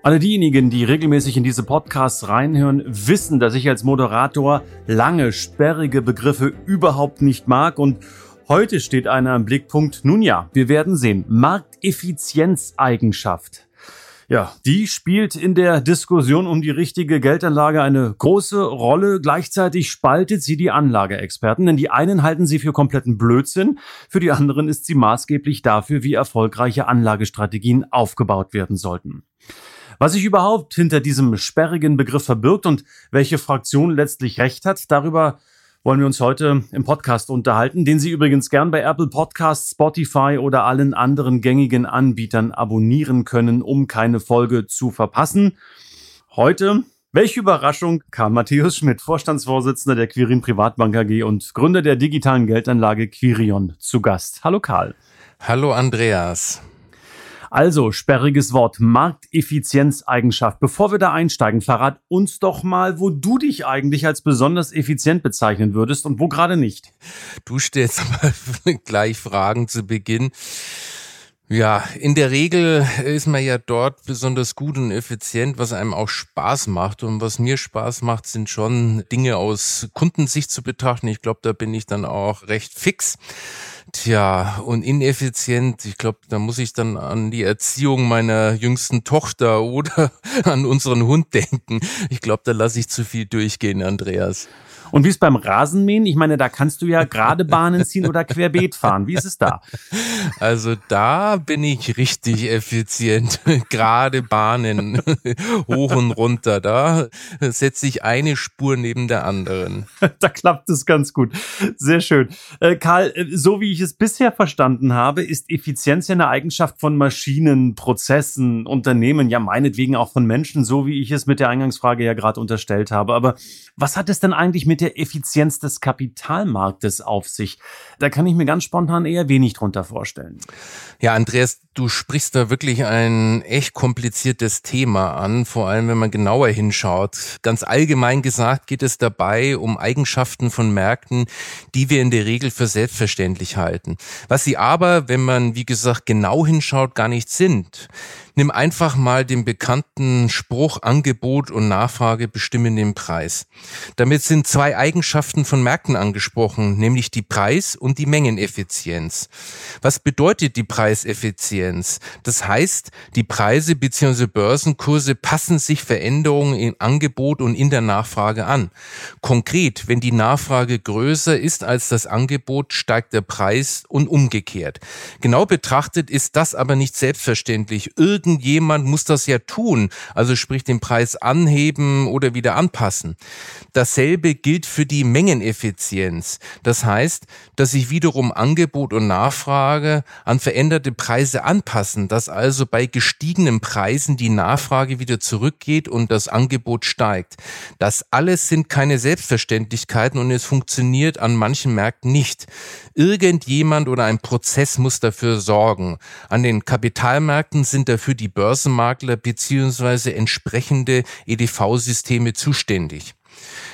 Alle diejenigen, die regelmäßig in diese Podcasts reinhören, wissen, dass ich als Moderator lange, sperrige Begriffe überhaupt nicht mag und heute steht einer im Blickpunkt. Nun ja, wir werden sehen. Markteffizienzeigenschaft. Ja, die spielt in der Diskussion um die richtige Geldanlage eine große Rolle. Gleichzeitig spaltet sie die Anlageexperten, denn die einen halten sie für kompletten Blödsinn, für die anderen ist sie maßgeblich dafür, wie erfolgreiche Anlagestrategien aufgebaut werden sollten. Was sich überhaupt hinter diesem sperrigen Begriff verbirgt und welche Fraktion letztlich recht hat, darüber wollen wir uns heute im Podcast unterhalten, den Sie übrigens gern bei Apple Podcasts, Spotify oder allen anderen gängigen Anbietern abonnieren können, um keine Folge zu verpassen. Heute welche Überraschung kam Matthäus Schmidt, Vorstandsvorsitzender der Quirin Privatbank AG und Gründer der digitalen Geldanlage Quirion, zu Gast. Hallo Karl. Hallo Andreas. Also, sperriges Wort, Markteffizienzeigenschaft. Bevor wir da einsteigen, verrat uns doch mal, wo du dich eigentlich als besonders effizient bezeichnen würdest und wo gerade nicht. Du stellst mal gleich Fragen zu Beginn. Ja, in der Regel ist man ja dort besonders gut und effizient, was einem auch Spaß macht. Und was mir Spaß macht, sind schon Dinge aus Kundensicht zu betrachten. Ich glaube, da bin ich dann auch recht fix. Tja, und ineffizient, ich glaube, da muss ich dann an die Erziehung meiner jüngsten Tochter oder an unseren Hund denken. Ich glaube, da lasse ich zu viel durchgehen, Andreas. Und wie ist beim Rasenmähen? Ich meine, da kannst du ja gerade Bahnen ziehen oder querbeet fahren. Wie ist es da? Also da bin ich richtig effizient. gerade Bahnen hoch und runter. Da setze ich eine Spur neben der anderen. da klappt es ganz gut. Sehr schön. Äh, Karl, äh, so wie ich es bisher verstanden habe, ist Effizienz ja eine Eigenschaft von Maschinen, Prozessen, Unternehmen, ja meinetwegen auch von Menschen, so wie ich es mit der Eingangsfrage ja gerade unterstellt habe. Aber was hat es denn eigentlich mit der Effizienz des Kapitalmarktes auf sich? Da kann ich mir ganz spontan eher wenig drunter vorstellen. Ja, Andreas, du sprichst da wirklich ein echt kompliziertes Thema an, vor allem wenn man genauer hinschaut. Ganz allgemein gesagt geht es dabei um Eigenschaften von Märkten, die wir in der Regel für selbstverständlich halten. Was sie aber, wenn man, wie gesagt, genau hinschaut, gar nicht sind. Nimm einfach mal den bekannten Spruch Angebot und Nachfrage bestimmen den Preis. Damit sind zwei Eigenschaften von Märkten angesprochen, nämlich die Preis- und die Mengeneffizienz. Was bedeutet die Preiseffizienz? Das heißt, die Preise bzw. Börsenkurse passen sich Veränderungen im Angebot und in der Nachfrage an. Konkret, wenn die Nachfrage größer ist als das Angebot, steigt der Preis und umgekehrt. Genau betrachtet ist das aber nicht selbstverständlich. Irgend irgendjemand muss das ja tun, also sprich den Preis anheben oder wieder anpassen. Dasselbe gilt für die Mengeneffizienz. Das heißt, dass sich wiederum Angebot und Nachfrage an veränderte Preise anpassen, dass also bei gestiegenen Preisen die Nachfrage wieder zurückgeht und das Angebot steigt. Das alles sind keine Selbstverständlichkeiten und es funktioniert an manchen Märkten nicht. Irgendjemand oder ein Prozess muss dafür sorgen. An den Kapitalmärkten sind dafür die Börsenmakler beziehungsweise entsprechende EDV-Systeme zuständig.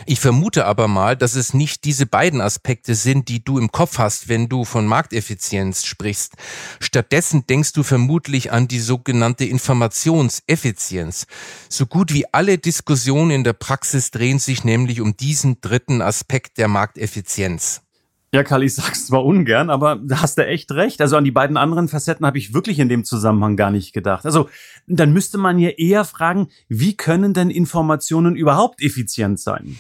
Ich vermute aber mal, dass es nicht diese beiden Aspekte sind, die du im Kopf hast, wenn du von Markteffizienz sprichst. Stattdessen denkst du vermutlich an die sogenannte Informationseffizienz. So gut wie alle Diskussionen in der Praxis drehen sich nämlich um diesen dritten Aspekt der Markteffizienz. Ja, Karl, ich sag's zwar ungern, aber da hast du echt recht. Also an die beiden anderen Facetten habe ich wirklich in dem Zusammenhang gar nicht gedacht. Also dann müsste man ja eher fragen, wie können denn Informationen überhaupt effizient sein?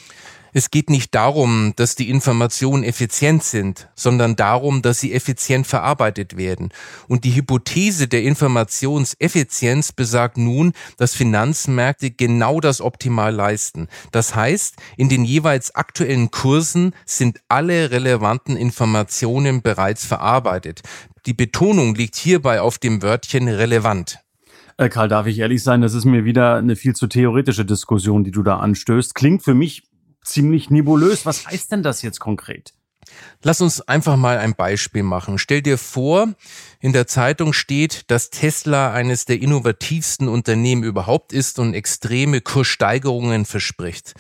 Es geht nicht darum, dass die Informationen effizient sind, sondern darum, dass sie effizient verarbeitet werden. Und die Hypothese der Informationseffizienz besagt nun, dass Finanzmärkte genau das optimal leisten. Das heißt, in den jeweils aktuellen Kursen sind alle relevanten Informationen bereits verarbeitet. Die Betonung liegt hierbei auf dem Wörtchen relevant. Äh, Karl, darf ich ehrlich sein, das ist mir wieder eine viel zu theoretische Diskussion, die du da anstößt. Klingt für mich ziemlich nebulös. Was heißt denn das jetzt konkret? Lass uns einfach mal ein Beispiel machen. Stell dir vor, in der Zeitung steht, dass Tesla eines der innovativsten Unternehmen überhaupt ist und extreme Kurssteigerungen verspricht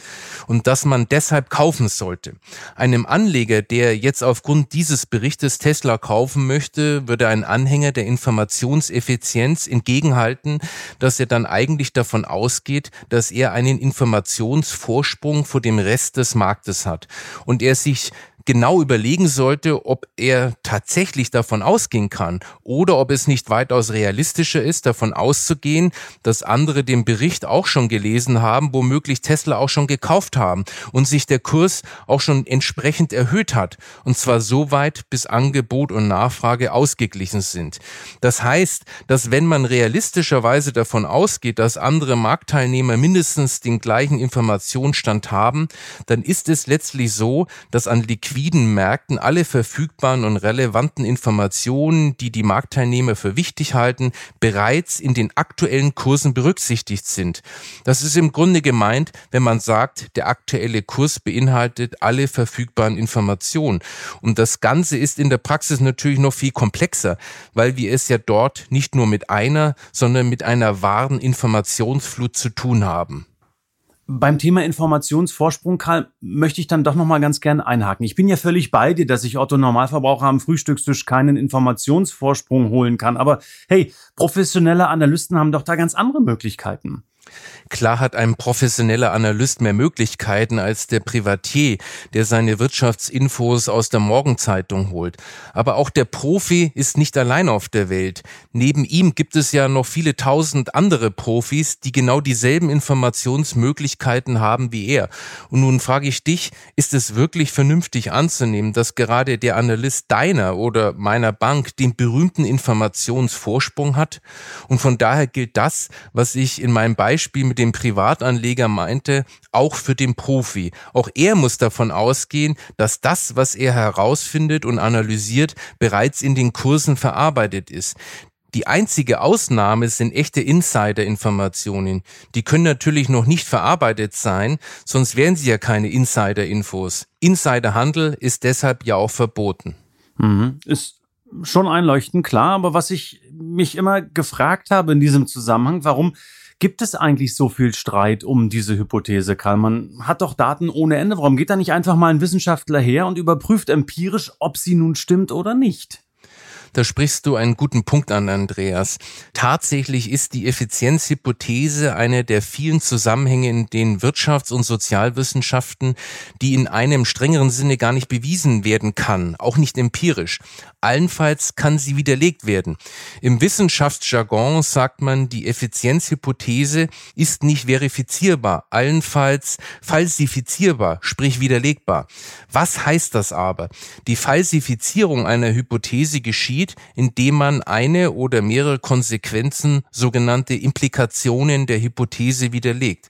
und dass man deshalb kaufen sollte. Einem Anleger, der jetzt aufgrund dieses Berichtes Tesla kaufen möchte, würde ein Anhänger der Informationseffizienz entgegenhalten, dass er dann eigentlich davon ausgeht, dass er einen Informationsvorsprung vor dem Rest des Marktes hat und er sich genau überlegen sollte, ob er tatsächlich davon ausgehen kann oder ob es nicht weitaus realistischer ist, davon auszugehen, dass andere den Bericht auch schon gelesen haben, womöglich Tesla auch schon gekauft haben und sich der Kurs auch schon entsprechend erhöht hat. Und zwar so weit, bis Angebot und Nachfrage ausgeglichen sind. Das heißt, dass wenn man realistischerweise davon ausgeht, dass andere Marktteilnehmer mindestens den gleichen Informationsstand haben, dann ist es letztlich so, dass an Liquidität liquiden Märkten alle verfügbaren und relevanten Informationen, die die Marktteilnehmer für wichtig halten, bereits in den aktuellen Kursen berücksichtigt sind. Das ist im Grunde gemeint, wenn man sagt, der aktuelle Kurs beinhaltet alle verfügbaren Informationen. Und das Ganze ist in der Praxis natürlich noch viel komplexer, weil wir es ja dort nicht nur mit einer, sondern mit einer wahren Informationsflut zu tun haben. Beim Thema Informationsvorsprung, Karl, möchte ich dann doch noch mal ganz gern einhaken. Ich bin ja völlig bei dir, dass ich Otto Normalverbraucher am Frühstückstisch keinen Informationsvorsprung holen kann. Aber hey, professionelle Analysten haben doch da ganz andere Möglichkeiten. Klar hat ein professioneller Analyst mehr Möglichkeiten als der Privatier, der seine Wirtschaftsinfos aus der Morgenzeitung holt. Aber auch der Profi ist nicht allein auf der Welt. Neben ihm gibt es ja noch viele tausend andere Profis, die genau dieselben Informationsmöglichkeiten haben wie er. Und nun frage ich dich, ist es wirklich vernünftig anzunehmen, dass gerade der Analyst deiner oder meiner Bank den berühmten Informationsvorsprung hat? Und von daher gilt das, was ich in meinem Beispiel mit dem Privatanleger meinte, auch für den Profi. Auch er muss davon ausgehen, dass das, was er herausfindet und analysiert, bereits in den Kursen verarbeitet ist. Die einzige Ausnahme sind echte Insider-Informationen. Die können natürlich noch nicht verarbeitet sein, sonst wären sie ja keine Insider-Infos. Insiderhandel ist deshalb ja auch verboten. Mhm. Ist schon einleuchtend klar, aber was ich mich immer gefragt habe in diesem Zusammenhang, warum Gibt es eigentlich so viel Streit um diese Hypothese, Karl? Man hat doch Daten ohne Ende. Warum geht da nicht einfach mal ein Wissenschaftler her und überprüft empirisch, ob sie nun stimmt oder nicht? Da sprichst du einen guten Punkt an, Andreas. Tatsächlich ist die Effizienzhypothese eine der vielen Zusammenhänge in den Wirtschafts- und Sozialwissenschaften, die in einem strengeren Sinne gar nicht bewiesen werden kann, auch nicht empirisch. Allenfalls kann sie widerlegt werden. Im Wissenschaftsjargon sagt man, die Effizienzhypothese ist nicht verifizierbar, allenfalls falsifizierbar, sprich widerlegbar. Was heißt das aber? Die Falsifizierung einer Hypothese geschieht, geschieht, indem man eine oder mehrere Konsequenzen, sogenannte Implikationen der Hypothese widerlegt.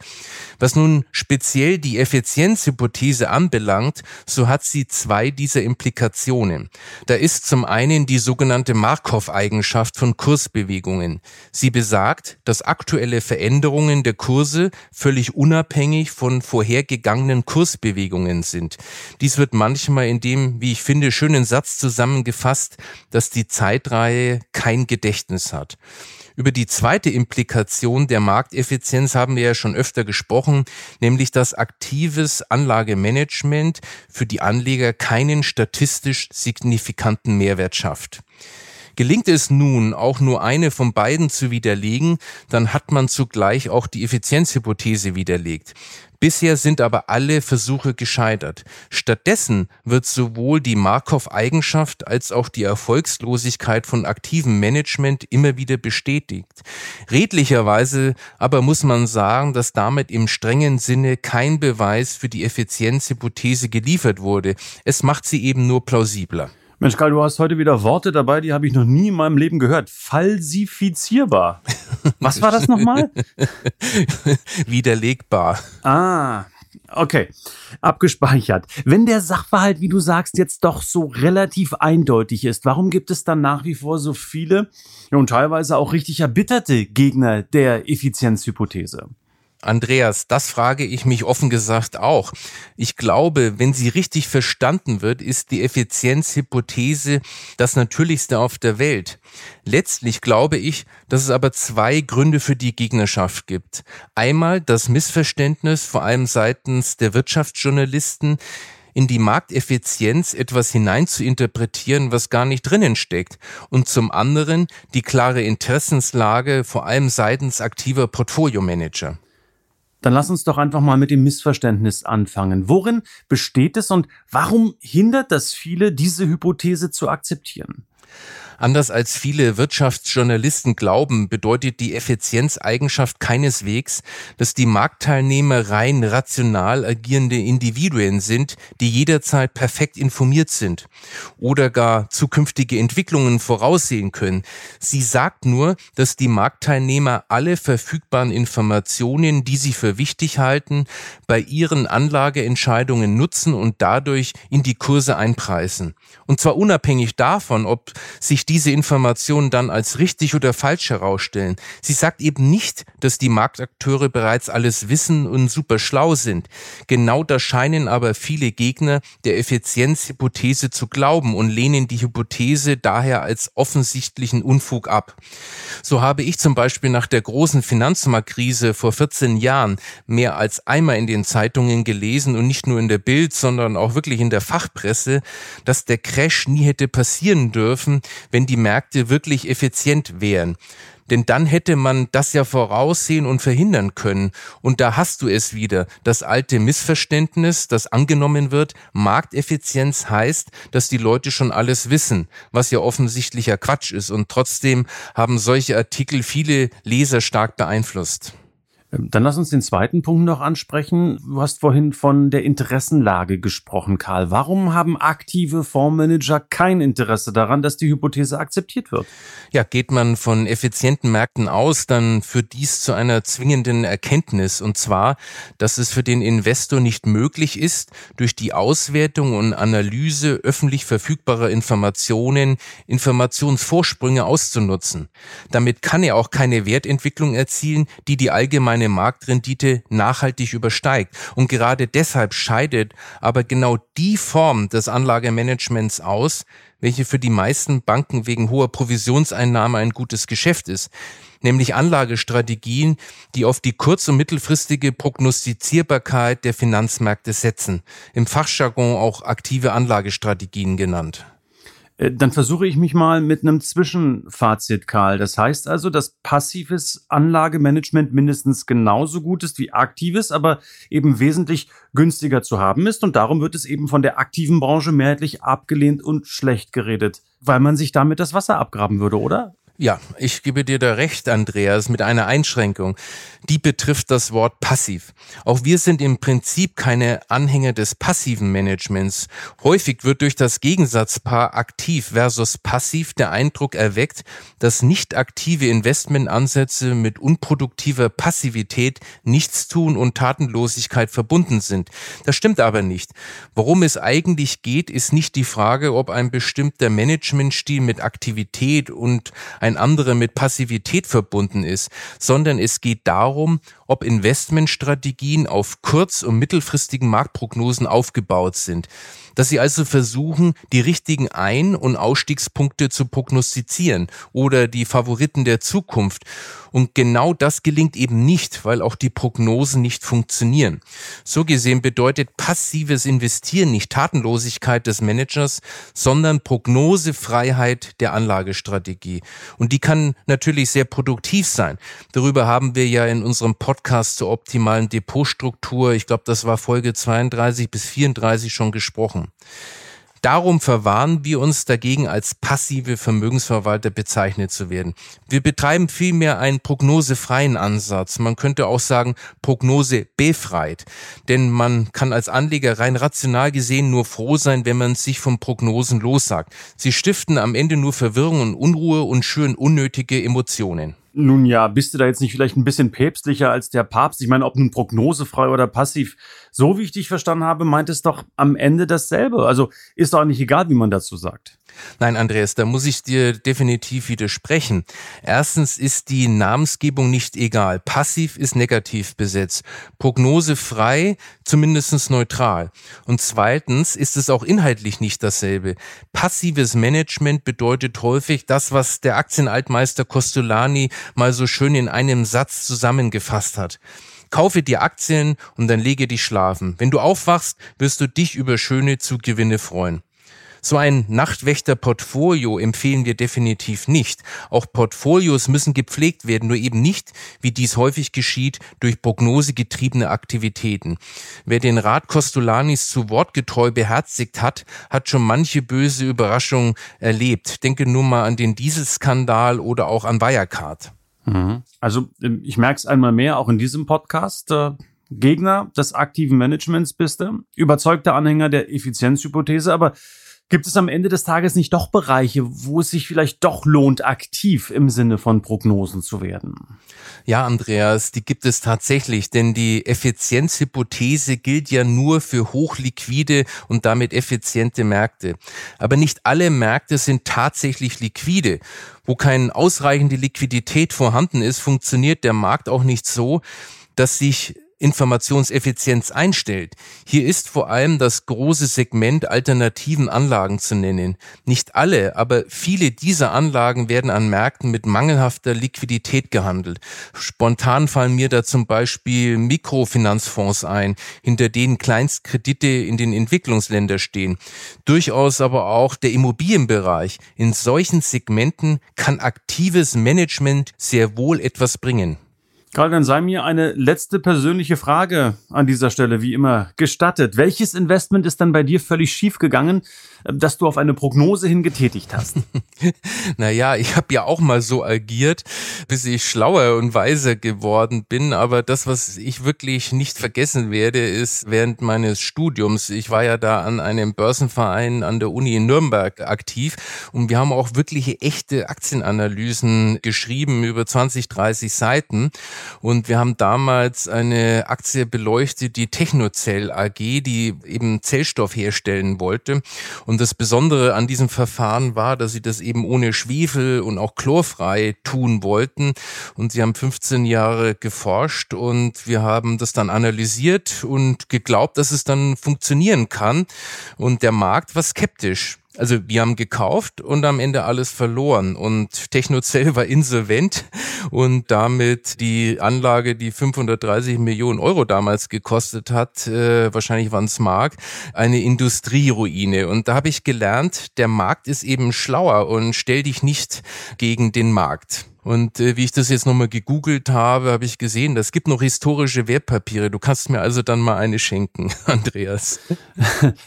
Was nun speziell die Effizienzhypothese anbelangt, so hat sie zwei dieser Implikationen. Da ist zum einen die sogenannte Markov-Eigenschaft von Kursbewegungen. Sie besagt, dass aktuelle Veränderungen der Kurse völlig unabhängig von vorhergegangenen Kursbewegungen sind. Dies wird manchmal in dem, wie ich finde, schönen Satz zusammengefasst, dass die Zeitreihe kein Gedächtnis hat. Über die zweite Implikation der Markteffizienz haben wir ja schon öfter gesprochen, nämlich dass aktives Anlagemanagement für die Anleger keinen statistisch signifikanten Mehrwert schafft. Gelingt es nun, auch nur eine von beiden zu widerlegen, dann hat man zugleich auch die Effizienzhypothese widerlegt. Bisher sind aber alle Versuche gescheitert. Stattdessen wird sowohl die Markov-Eigenschaft als auch die Erfolgslosigkeit von aktivem Management immer wieder bestätigt. Redlicherweise aber muss man sagen, dass damit im strengen Sinne kein Beweis für die Effizienzhypothese geliefert wurde. Es macht sie eben nur plausibler. Mensch, Karl, du hast heute wieder Worte dabei, die habe ich noch nie in meinem Leben gehört. Falsifizierbar. Was war das nochmal? Widerlegbar. Ah, okay. Abgespeichert. Wenn der Sachverhalt, wie du sagst, jetzt doch so relativ eindeutig ist, warum gibt es dann nach wie vor so viele und teilweise auch richtig erbitterte Gegner der Effizienzhypothese? Andreas, das frage ich mich offen gesagt auch. Ich glaube, wenn sie richtig verstanden wird, ist die Effizienzhypothese das Natürlichste auf der Welt. Letztlich glaube ich, dass es aber zwei Gründe für die Gegnerschaft gibt. Einmal das Missverständnis, vor allem seitens der Wirtschaftsjournalisten, in die Markteffizienz etwas hinein zu interpretieren, was gar nicht drinnen steckt. Und zum anderen die klare Interessenslage, vor allem seitens aktiver Portfolio-Manager. Dann lass uns doch einfach mal mit dem Missverständnis anfangen. Worin besteht es und warum hindert das viele, diese Hypothese zu akzeptieren? Anders als viele Wirtschaftsjournalisten glauben, bedeutet die Effizienzeigenschaft keineswegs, dass die Marktteilnehmer rein rational agierende Individuen sind, die jederzeit perfekt informiert sind oder gar zukünftige Entwicklungen voraussehen können. Sie sagt nur, dass die Marktteilnehmer alle verfügbaren Informationen, die sie für wichtig halten, bei ihren Anlageentscheidungen nutzen und dadurch in die Kurse einpreisen. Und zwar unabhängig davon, ob sich sich diese Informationen dann als richtig oder falsch herausstellen. Sie sagt eben nicht, dass die Marktakteure bereits alles wissen und super schlau sind. Genau das scheinen aber viele Gegner der Effizienzhypothese zu glauben und lehnen die Hypothese daher als offensichtlichen Unfug ab. So habe ich zum Beispiel nach der großen Finanzmarktkrise vor 14 Jahren mehr als einmal in den Zeitungen gelesen und nicht nur in der Bild, sondern auch wirklich in der Fachpresse, dass der Crash nie hätte passieren dürfen, wenn die Märkte wirklich effizient wären. Denn dann hätte man das ja voraussehen und verhindern können. Und da hast du es wieder, das alte Missverständnis, das angenommen wird, Markteffizienz heißt, dass die Leute schon alles wissen, was ja offensichtlicher Quatsch ist. Und trotzdem haben solche Artikel viele Leser stark beeinflusst. Ähm, dann lass uns den zweiten Punkt noch ansprechen. Du hast vorhin von der Interessenlage gesprochen, Karl. Warum haben aktive Fondsmanager kein Interesse daran, dass die Hypothese akzeptiert wird? Ja, geht man von effizienten Märkten aus, dann führt dies zu einer zwingenden Erkenntnis, und zwar, dass es für den Investor nicht möglich ist, durch die Auswertung und Analyse öffentlich verfügbarer Informationen Informationsvorsprünge auszunutzen. Damit kann er auch keine Wertentwicklung erzielen, die die allgemeine eine Marktrendite nachhaltig übersteigt. Und gerade deshalb scheidet aber genau die Form des Anlagemanagements aus, welche für die meisten Banken wegen hoher Provisionseinnahme ein gutes Geschäft ist, nämlich Anlagestrategien, die auf die kurz- und mittelfristige Prognostizierbarkeit der Finanzmärkte setzen, im Fachjargon auch aktive Anlagestrategien genannt. Äh, dann versuche ich mich mal mit einem Zwischenfazit, Karl. Das heißt also, dass passives Anlagemanagement mindestens genauso gut ist wie aktives, aber eben wesentlich günstiger zu haben ist. Und darum wird es eben von der aktiven Branche mehrheitlich abgelehnt und schlecht geredet, weil man sich damit das Wasser abgraben würde, oder? Ja, ich gebe dir da recht, Andreas, mit einer Einschränkung. Die betrifft das Wort passiv. Auch wir sind im Prinzip keine Anhänger des passiven Managements. Häufig wird durch das Gegensatzpaar aktiv versus passiv der Eindruck erweckt, dass nicht aktive Investmentansätze mit unproduktiver Passivität, Nichtstun und Tatenlosigkeit verbunden sind. Das stimmt aber nicht. Worum es eigentlich geht, ist nicht die Frage, ob ein bestimmter Managementstil mit Aktivität und ein anderer mit Passivität verbunden ist, sondern es geht darum, ob Investmentstrategien auf kurz- und mittelfristigen Marktprognosen aufgebaut sind dass sie also versuchen, die richtigen Ein- und Ausstiegspunkte zu prognostizieren oder die Favoriten der Zukunft. Und genau das gelingt eben nicht, weil auch die Prognosen nicht funktionieren. So gesehen bedeutet passives Investieren nicht Tatenlosigkeit des Managers, sondern Prognosefreiheit der Anlagestrategie. Und die kann natürlich sehr produktiv sein. Darüber haben wir ja in unserem Podcast zur optimalen Depotstruktur, ich glaube, das war Folge 32 bis 34 schon gesprochen. Darum verwahren wir uns dagegen, als passive Vermögensverwalter bezeichnet zu werden. Wir betreiben vielmehr einen prognosefreien Ansatz. Man könnte auch sagen, Prognose befreit. Denn man kann als Anleger rein rational gesehen nur froh sein, wenn man sich von Prognosen lossagt. Sie stiften am Ende nur Verwirrung und Unruhe und schüren unnötige Emotionen. Nun ja, bist du da jetzt nicht vielleicht ein bisschen päpstlicher als der Papst? Ich meine, ob nun prognosefrei oder passiv, so wie ich dich verstanden habe, meint es doch am Ende dasselbe. Also ist doch nicht egal, wie man dazu sagt. Nein, Andreas, da muss ich dir definitiv widersprechen. Erstens ist die Namensgebung nicht egal. Passiv ist negativ besetzt. Prognosefrei zumindest neutral. Und zweitens ist es auch inhaltlich nicht dasselbe. Passives Management bedeutet häufig das, was der Aktienaltmeister Costolani mal so schön in einem Satz zusammengefasst hat. Kaufe dir Aktien und dann lege dich schlafen. Wenn du aufwachst, wirst du dich über schöne Zugewinne freuen. So ein Nachtwächter-Portfolio empfehlen wir definitiv nicht. Auch Portfolios müssen gepflegt werden, nur eben nicht, wie dies häufig geschieht, durch prognosegetriebene Aktivitäten. Wer den Rat Costolanis zu wortgetreu beherzigt hat, hat schon manche böse Überraschung erlebt. Denke nur mal an den Dieselskandal oder auch an Wirecard. Mhm. Also ähm, ich merke es einmal mehr, auch in diesem Podcast. Äh, Gegner des aktiven Managements bist du, überzeugter Anhänger der Effizienzhypothese, aber Gibt es am Ende des Tages nicht doch Bereiche, wo es sich vielleicht doch lohnt, aktiv im Sinne von Prognosen zu werden? Ja, Andreas, die gibt es tatsächlich, denn die Effizienzhypothese gilt ja nur für hochliquide und damit effiziente Märkte. Aber nicht alle Märkte sind tatsächlich liquide. Wo keine ausreichende Liquidität vorhanden ist, funktioniert der Markt auch nicht so, dass sich Informationseffizienz einstellt. Hier ist vor allem das große Segment alternativen Anlagen zu nennen. Nicht alle, aber viele dieser Anlagen werden an Märkten mit mangelhafter Liquidität gehandelt. Spontan fallen mir da zum Beispiel Mikrofinanzfonds ein, hinter denen Kleinstkredite in den Entwicklungsländern stehen. Durchaus aber auch der Immobilienbereich. In solchen Segmenten kann aktives Management sehr wohl etwas bringen. Karl, dann sei mir eine letzte persönliche Frage an dieser Stelle, wie immer, gestattet. Welches Investment ist dann bei dir völlig schief gegangen, dass du auf eine Prognose hin getätigt hast? naja, ich habe ja auch mal so agiert, bis ich schlauer und weiser geworden bin. Aber das, was ich wirklich nicht vergessen werde, ist während meines Studiums, ich war ja da an einem Börsenverein an der Uni in Nürnberg aktiv und wir haben auch wirklich echte Aktienanalysen geschrieben über 20, 30 Seiten. Und wir haben damals eine Aktie beleuchtet, die Technocell AG, die eben Zellstoff herstellen wollte. Und das Besondere an diesem Verfahren war, dass sie das eben ohne Schwefel und auch chlorfrei tun wollten. Und sie haben 15 Jahre geforscht und wir haben das dann analysiert und geglaubt, dass es dann funktionieren kann. Und der Markt war skeptisch. Also wir haben gekauft und am Ende alles verloren und Technocell war insolvent und damit die Anlage, die 530 Millionen Euro damals gekostet hat, äh, wahrscheinlich waren es Mark, eine Industrieruine. Und da habe ich gelernt, der Markt ist eben schlauer und stell dich nicht gegen den Markt. Und äh, wie ich das jetzt nochmal gegoogelt habe, habe ich gesehen, das gibt noch historische Wertpapiere. Du kannst mir also dann mal eine schenken, Andreas.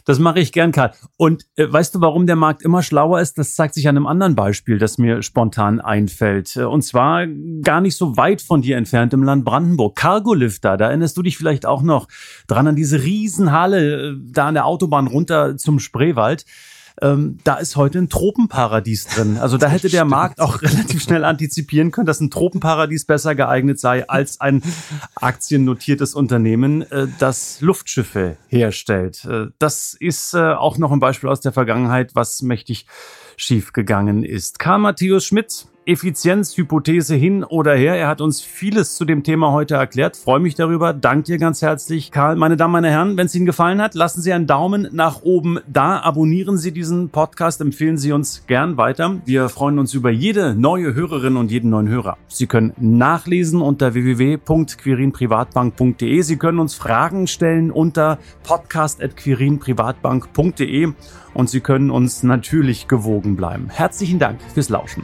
Das mache ich gern, Karl. Und äh, weißt du, warum der Markt immer schlauer ist? Das zeigt sich an einem anderen Beispiel, das mir spontan einfällt. Äh, und zwar gar nicht so weit von dir entfernt im Land Brandenburg. Cargolifter, da erinnerst du dich vielleicht auch noch dran an diese Riesenhalle äh, da an der Autobahn runter zum Spreewald ähm, da ist heute ein Tropenparadies drin. Also da hätte der Markt auch relativ schnell antizipieren können, dass ein Tropenparadies besser geeignet sei als ein aktiennotiertes Unternehmen, äh, das Luftschiffe herstellt. Äh, das ist äh, auch noch ein Beispiel aus der Vergangenheit, was mächtig schiefgegangen ist. Karl Matthäus Schmidt Effizienzhypothese hin oder her. Er hat uns vieles zu dem Thema heute erklärt. Freue mich darüber. Dank dir ganz herzlich, Karl. Meine Damen, meine Herren, wenn es Ihnen gefallen hat, lassen Sie einen Daumen nach oben da. Abonnieren Sie diesen Podcast, empfehlen Sie uns gern weiter. Wir freuen uns über jede neue Hörerin und jeden neuen Hörer. Sie können nachlesen unter www.quirinprivatbank.de. Sie können uns Fragen stellen unter podcast.quirinprivatbank.de und Sie können uns natürlich gewogen bleiben. Herzlichen Dank fürs Lauschen.